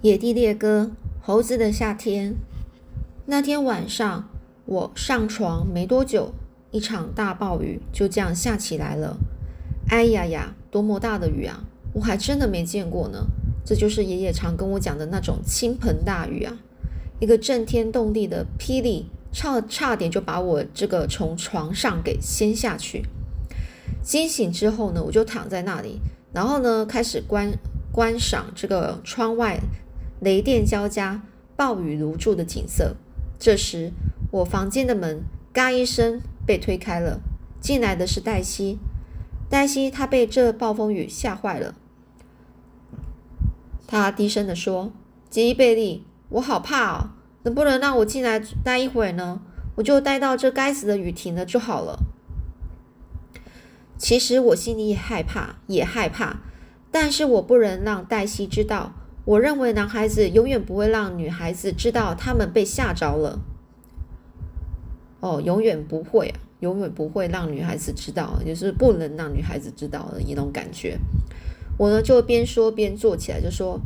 野地猎歌，猴子的夏天。那天晚上，我上床没多久，一场大暴雨就这样下起来了。哎呀呀，多么大的雨啊！我还真的没见过呢。这就是爷爷常跟我讲的那种倾盆大雨啊！一个震天动地的霹雳，差差点就把我这个从床上给掀下去。惊醒之后呢，我就躺在那里，然后呢，开始观观赏这个窗外。雷电交加、暴雨如注的景色。这时，我房间的门“嘎”一声被推开了，进来的是黛西。黛西她被这暴风雨吓坏了，她低声的说：“杰伊贝利，我好怕哦，能不能让我进来待一会儿呢？我就待到这该死的雨停了就好了。”其实我心里也害怕，也害怕，但是我不能让黛西知道。我认为男孩子永远不会让女孩子知道他们被吓着了。哦，永远不会啊，永远不会让女孩子知道，就是不能让女孩子知道的一种感觉。我呢就边说边坐起来，就说：“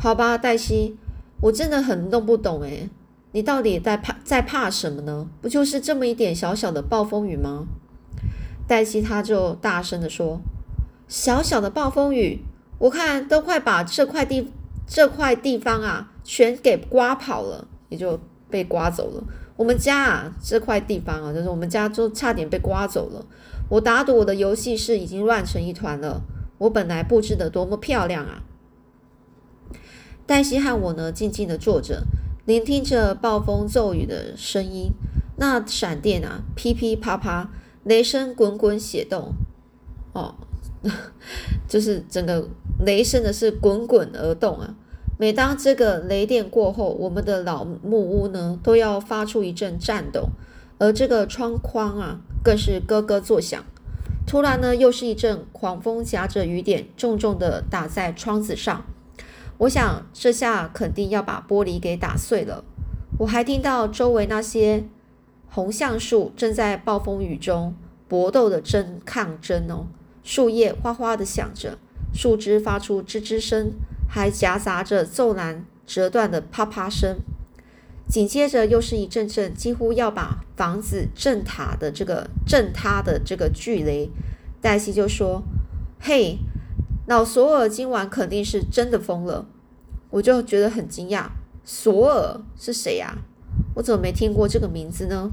好吧，黛西，我真的很弄不懂诶，你到底在怕在怕什么呢？不就是这么一点小小的暴风雨吗？”黛西她就大声的说：“小小的暴风雨，我看都快把这块地。”这块地方啊，全给刮跑了，也就被刮走了。我们家啊，这块地方啊，就是我们家就差点被刮走了。我打赌我的游戏室已经乱成一团了。我本来布置的多么漂亮啊！黛西和我呢，静静的坐着，聆听着暴风骤雨的声音。那闪电啊，噼噼啪啪，雷声滚滚血动。哦，就是整个。雷声的是滚滚而动啊！每当这个雷电过后，我们的老木屋呢都要发出一阵颤抖，而这个窗框啊更是咯咯作响。突然呢，又是一阵狂风夹着雨点，重重的打在窗子上。我想这下肯定要把玻璃给打碎了。我还听到周围那些红橡树正在暴风雨中搏斗的争抗争哦，树叶哗哗的响着。树枝发出吱吱声，还夹杂着骤然折断的啪啪声。紧接着又是一阵阵几乎要把房子震塌的这个震塌的这个巨雷。黛西就说：“嘿，老索尔今晚肯定是真的疯了。”我就觉得很惊讶，索尔是谁呀？我怎么没听过这个名字呢？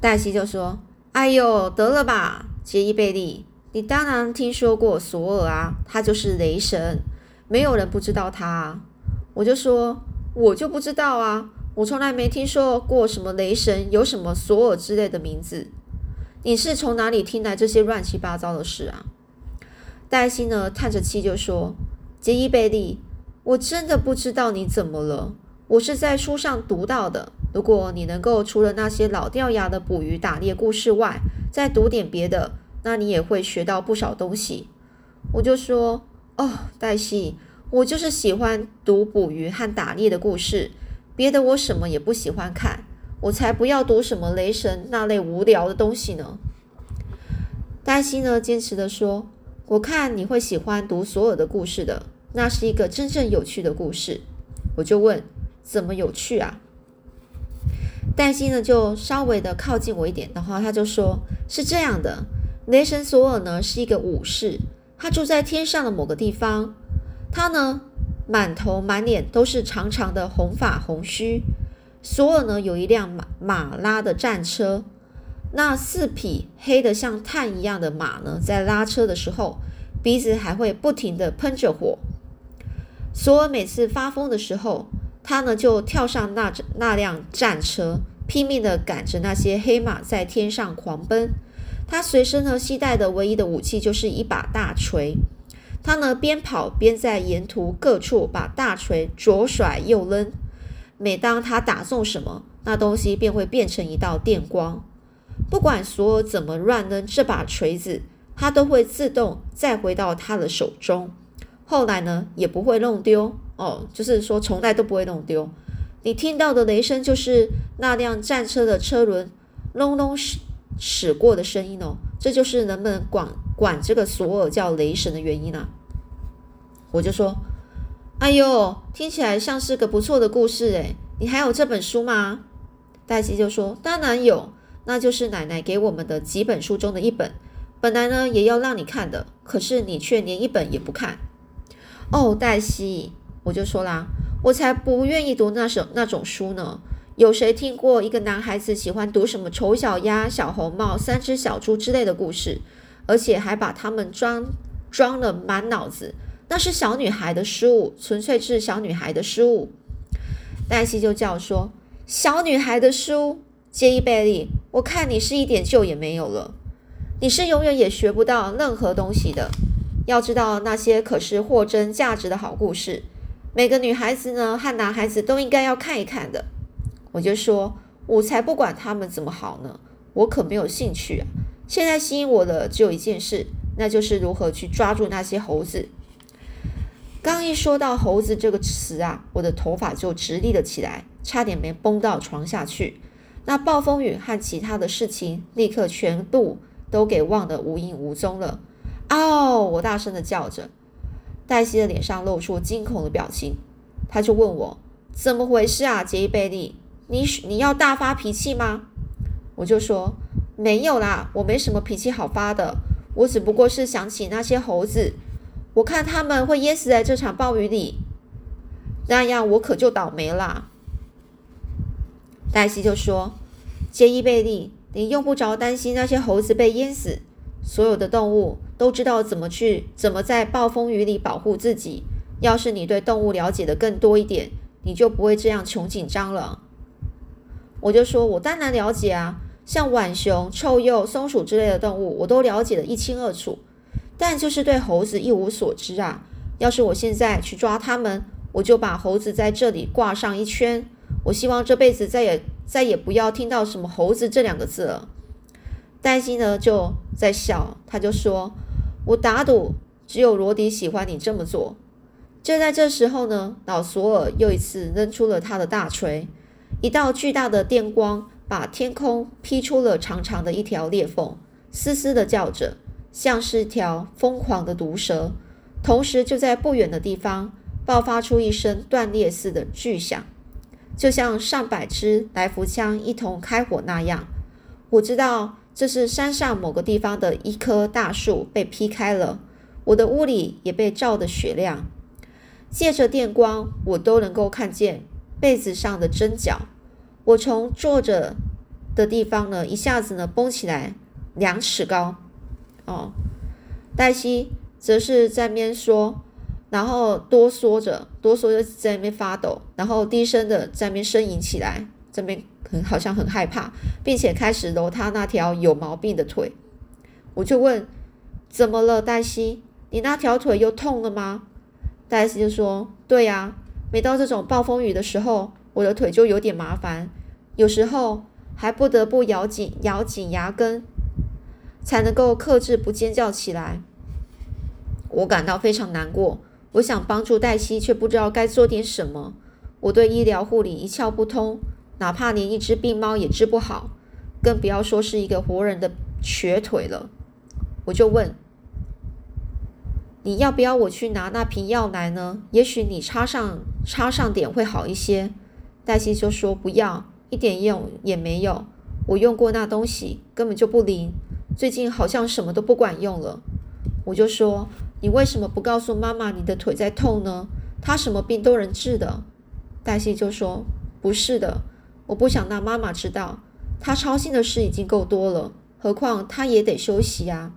黛西就说：“哎呦，得了吧，杰伊贝利。”你当然听说过索尔啊，他就是雷神，没有人不知道他。啊。我就说，我就不知道啊，我从来没听说过什么雷神，有什么索尔之类的名字。你是从哪里听来这些乱七八糟的事啊？黛西呢，叹着气就说：“杰伊贝利，我真的不知道你怎么了。我是在书上读到的。如果你能够除了那些老掉牙的捕鱼打猎故事外，再读点别的。”那你也会学到不少东西。我就说，哦，黛西，我就是喜欢读捕鱼和打猎的故事，别的我什么也不喜欢看。我才不要读什么雷神那类无聊的东西呢。黛西呢，坚持的说，我看你会喜欢读所有的故事的，那是一个真正有趣的故事。我就问，怎么有趣啊？黛西呢，就稍微的靠近我一点，然后他就说，是这样的。雷神索尔呢是一个武士，他住在天上的某个地方。他呢满头满脸都是长长的红发红须。索尔呢有一辆马马拉的战车，那四匹黑的像炭一样的马呢，在拉车的时候，鼻子还会不停的喷着火。索尔每次发疯的时候，他呢就跳上那那辆战车，拼命的赶着那些黑马在天上狂奔。他随身呢携带的唯一的武器就是一把大锤，他呢边跑边在沿途各处把大锤左甩右扔，每当他打中什么，那东西便会变成一道电光。不管索尔怎么乱扔这把锤子，它都会自动再回到他的手中。后来呢也不会弄丢哦，就是说从来都不会弄丢。你听到的雷声就是那辆战车的车轮隆隆驶驶过的声音哦，这就是能不能管管这个索尔叫雷神的原因啊。我就说哎呦，听起来像是个不错的故事诶，你还有这本书吗？黛西就说：“当然有，那就是奶奶给我们的几本书中的一本。本来呢也要让你看的，可是你却连一本也不看。”哦，黛西，我就说啦，我才不愿意读那首那种书呢。有谁听过一个男孩子喜欢读什么丑小鸭、小红帽、三只小猪之类的故事，而且还把它们装装了满脑子？那是小女孩的失误，纯粹是小女孩的失误。黛西就叫说：“小女孩的书，杰伊贝利，我看你是一点救也没有了，你是永远也学不到任何东西的。要知道，那些可是货真价实的好故事，每个女孩子呢和男孩子都应该要看一看的。”我就说：“我才不管他们怎么好呢，我可没有兴趣啊。现在吸引我的只有一件事，那就是如何去抓住那些猴子。”刚一说到“猴子”这个词啊，我的头发就直立了起来，差点没崩到床下去。那暴风雨和其他的事情，立刻全部都给忘得无影无踪了。嗷！我大声的叫着。黛西的脸上露出惊恐的表情，他就问我：“怎么回事啊，杰伊贝利？你你要大发脾气吗？”我就说：“没有啦，我没什么脾气好发的，我只不过是想起那些猴子。”我看他们会淹死在这场暴雨里，那样我可就倒霉啦。黛西就说：“杰伊贝利，你用不着担心那些猴子被淹死，所有的动物都知道怎么去怎么在暴风雨里保护自己。要是你对动物了解的更多一点，你就不会这样穷紧张了。”我就说：“我当然了解啊，像浣熊、臭鼬、松鼠之类的动物，我都了解的一清二楚。”但就是对猴子一无所知啊！要是我现在去抓它们，我就把猴子在这里挂上一圈。我希望这辈子再也再也不要听到什么“猴子”这两个字了。黛西呢就在笑，他就说：“我打赌，只有罗迪喜欢你这么做。”就在这时候呢，老索尔又一次扔出了他的大锤，一道巨大的电光把天空劈出了长长的一条裂缝，嘶嘶的叫着。像是条疯狂的毒蛇，同时就在不远的地方爆发出一声断裂似的巨响，就像上百支来福枪一同开火那样。我知道这是山上某个地方的一棵大树被劈开了，我的屋里也被照得雪亮。借着电光，我都能够看见被子上的针脚。我从坐着的地方呢，一下子呢绷起来两尺高。哦，黛西则是在边说，然后哆嗦着，哆嗦着在那边发抖，然后低声的在那边呻吟起来，这边很好像很害怕，并且开始揉他那条有毛病的腿。我就问：怎么了，黛西？你那条腿又痛了吗？黛西就说：对呀，每到这种暴风雨的时候，我的腿就有点麻烦，有时候还不得不咬紧咬紧牙根。才能够克制不尖叫起来。我感到非常难过。我想帮助黛西，却不知道该做点什么。我对医疗护理一窍不通，哪怕连一只病猫也治不好，更不要说是一个活人的瘸腿了。我就问：“你要不要我去拿那瓶药来呢？也许你插上插上点会好一些。”黛西就说：“不要，一点用也没有。我用过那东西，根本就不灵。”最近好像什么都不管用了，我就说你为什么不告诉妈妈你的腿在痛呢？她什么病都能治的。黛西就说不是的，我不想让妈妈知道，她操心的事已经够多了，何况她也得休息啊。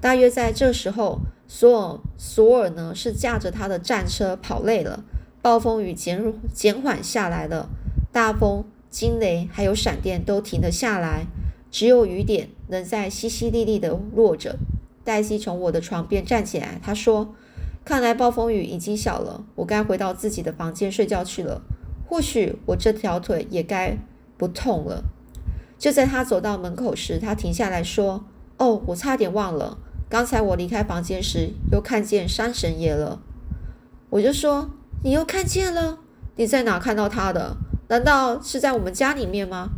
大约在这时候，索尔索尔呢是驾着他的战车跑累了，暴风雨减减缓下来了，大风、惊雷还有闪电都停了下来。只有雨点仍在淅淅沥沥的落着。黛西从我的床边站起来，她说：“看来暴风雨已经小了，我该回到自己的房间睡觉去了。或许我这条腿也该不痛了。”就在他走到门口时，他停下来说：“哦，我差点忘了，刚才我离开房间时又看见山神爷了。”我就说：“你又看见了？你在哪看到他的？难道是在我们家里面吗？”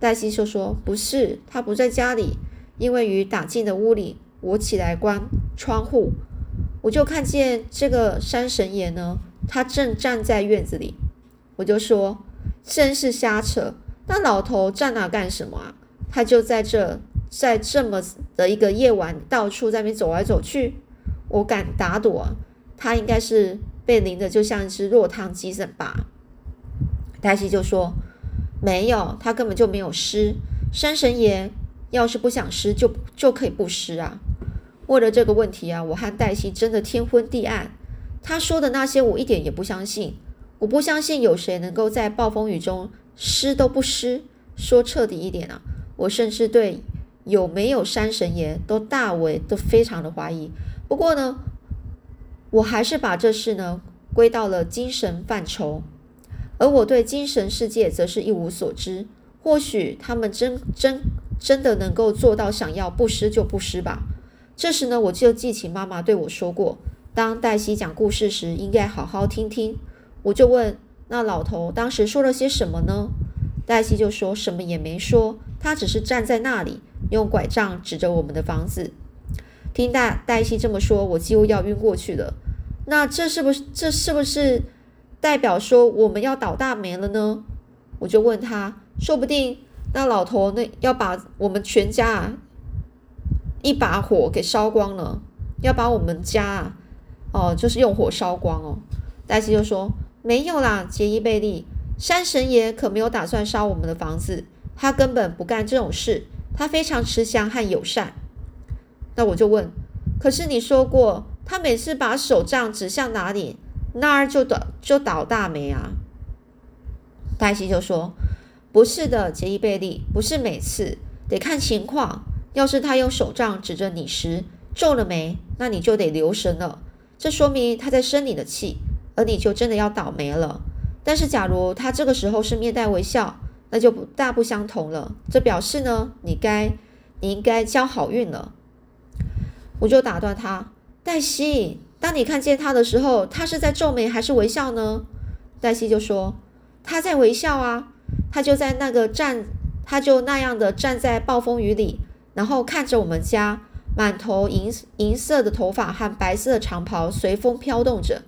黛西就说：“不是，他不在家里，因为雨打进了屋里。我起来关窗户，我就看见这个山神爷呢，他正站在院子里。我就说，真是瞎扯！那老头站那干什么啊？他就在这，在这么的一个夜晚，到处在那边走来走去。我敢打赌啊，他应该是被淋的，就像一只落汤鸡怎吧？黛西就说：“没有，他根本就没有湿。山神爷要是不想湿，就就可以不湿啊。”为了这个问题啊，我和黛西真的天昏地暗。他说的那些，我一点也不相信。我不相信有谁能够在暴风雨中湿都不湿。说彻底一点啊，我甚至对有没有山神爷都大为都非常的怀疑。不过呢，我还是把这事呢归到了精神范畴，而我对精神世界则是一无所知。或许他们真真真的能够做到想要不湿就不湿吧。这时呢，我就记起妈妈对我说过，当黛西讲故事时，应该好好听听。我就问那老头当时说了些什么呢？黛西就说什么也没说，他只是站在那里，用拐杖指着我们的房子。听黛黛西这么说，我几乎要晕过去了。那这是不是这是不是代表说我们要倒大霉了呢？我就问他，说不定那老头那要把我们全家啊一把火给烧光了，要把我们家啊哦就是用火烧光哦。黛西就说没有啦，杰伊贝利，山神爷可没有打算烧我们的房子，他根本不干这种事，他非常慈祥和友善。那我就问，可是你说过，他每次把手杖指向哪里，那儿就倒就倒大霉啊。黛西就说：“不是的，杰伊贝利，不是每次，得看情况。要是他用手杖指着你时皱了眉，那你就得留神了，这说明他在生你的气，而你就真的要倒霉了。但是假如他这个时候是面带微笑，那就不大不相同了。这表示呢，你该你应该交好运了。”我就打断他，黛西，当你看见他的时候，他是在皱眉还是微笑呢？黛西就说他在微笑啊，他就在那个站，他就那样的站在暴风雨里，然后看着我们家满头银银色的头发和白色的长袍随风飘动着。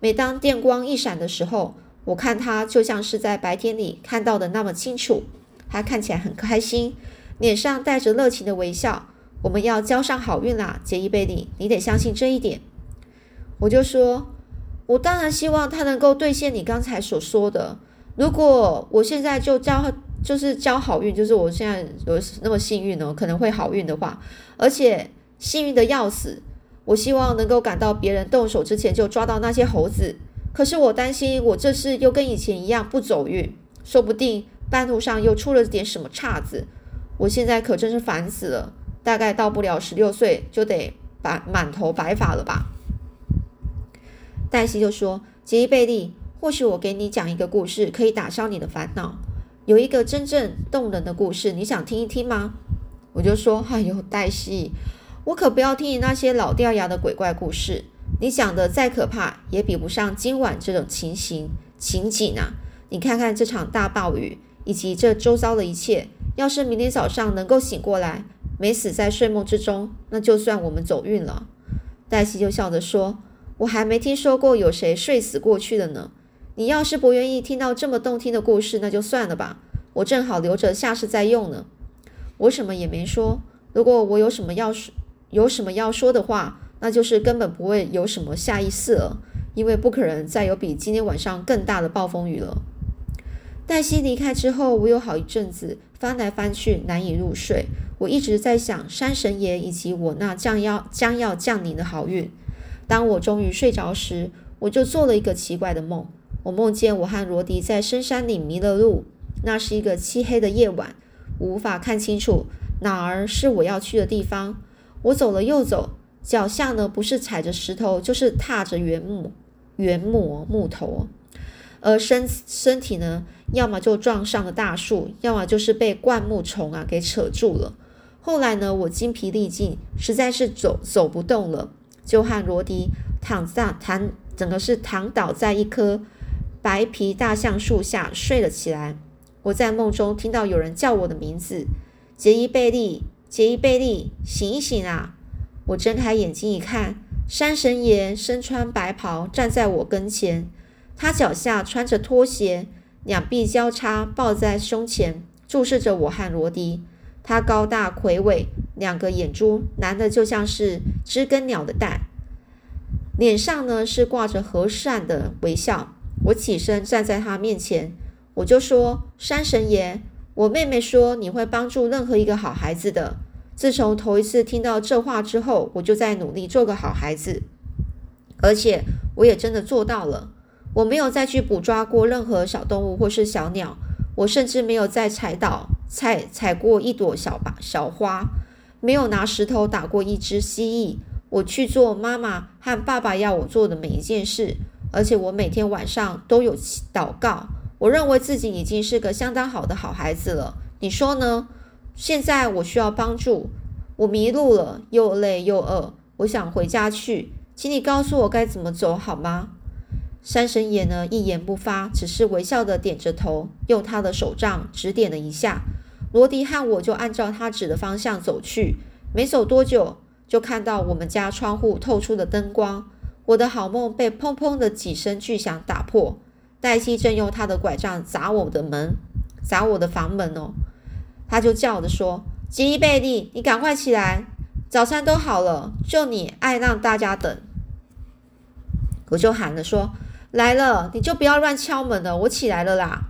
每当电光一闪的时候，我看他就像是在白天里看到的那么清楚。他看起来很开心，脸上带着热情的微笑。我们要交上好运啦，杰伊贝利，你得相信这一点。我就说，我当然希望他能够兑现你刚才所说的。如果我现在就交，就是交好运，就是我现在有那么幸运呢，可能会好运的话，而且幸运的要死，我希望能够赶到别人动手之前就抓到那些猴子。可是我担心，我这次又跟以前一样不走运，说不定半路上又出了点什么岔子。我现在可真是烦死了。大概到不了十六岁就得把满头白发了吧？黛西就说：“杰伊贝利，或许我给你讲一个故事，可以打消你的烦恼。有一个真正动人的故事，你想听一听吗？”我就说：“哎呦，黛西，我可不要听你那些老掉牙的鬼怪故事。你讲的再可怕，也比不上今晚这种情形情景啊！你看看这场大暴雨，以及这周遭的一切。要是明天早上能够醒过来。”没死在睡梦之中，那就算我们走运了。黛西就笑着说：“我还没听说过有谁睡死过去的呢。你要是不愿意听到这么动听的故事，那就算了吧。我正好留着下次再用呢。”我什么也没说。如果我有什么要说，有什么要说的话，那就是根本不会有什么下一次了，因为不可能再有比今天晚上更大的暴风雨了。黛西离开之后，我有好一阵子翻来翻去，难以入睡。我一直在想山神爷以及我那将要将要降临的好运。当我终于睡着时，我就做了一个奇怪的梦。我梦见我和罗迪在深山里迷了路。那是一个漆黑的夜晚，无法看清楚哪儿是我要去的地方。我走了又走，脚下呢不是踩着石头，就是踏着原木、原木木头，而身身体呢，要么就撞上了大树，要么就是被灌木丛啊给扯住了。后来呢，我精疲力尽，实在是走走不动了，就和罗迪躺在躺，整个是躺倒在一棵白皮大橡树下睡了起来。我在梦中听到有人叫我的名字：“杰伊贝利，杰伊贝利，醒一醒啊！”我睁开眼睛一看，山神爷身穿白袍站在我跟前，他脚下穿着拖鞋，两臂交叉抱在胸前，注视着我和罗迪。他高大魁伟，两个眼珠蓝的就像是知更鸟的蛋，脸上呢是挂着和善的微笑。我起身站在他面前，我就说：“山神爷，我妹妹说你会帮助任何一个好孩子的。自从头一次听到这话之后，我就在努力做个好孩子，而且我也真的做到了。我没有再去捕抓过任何小动物或是小鸟。”我甚至没有再踩倒、踩踩过一朵小把小花，没有拿石头打过一只蜥蜴。我去做妈妈和爸爸要我做的每一件事，而且我每天晚上都有祷告。我认为自己已经是个相当好的好孩子了。你说呢？现在我需要帮助，我迷路了，又累又饿，我想回家去。请你告诉我该怎么走好吗？山神爷呢，一言不发，只是微笑的点着头，用他的手杖指点了一下。罗迪和我就按照他指的方向走去。没走多久，就看到我们家窗户透出的灯光。我的好梦被砰砰的几声巨响打破。黛西正用他的拐杖砸我的门，砸我的房门哦。他就叫着说：“吉伊贝利，你赶快起来，早餐都好了，就你爱让大家等。”我就喊着说。来了，你就不要乱敲门了。我起来了啦。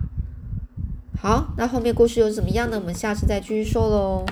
好，那后面故事又怎么样呢？我们下次再继续说喽。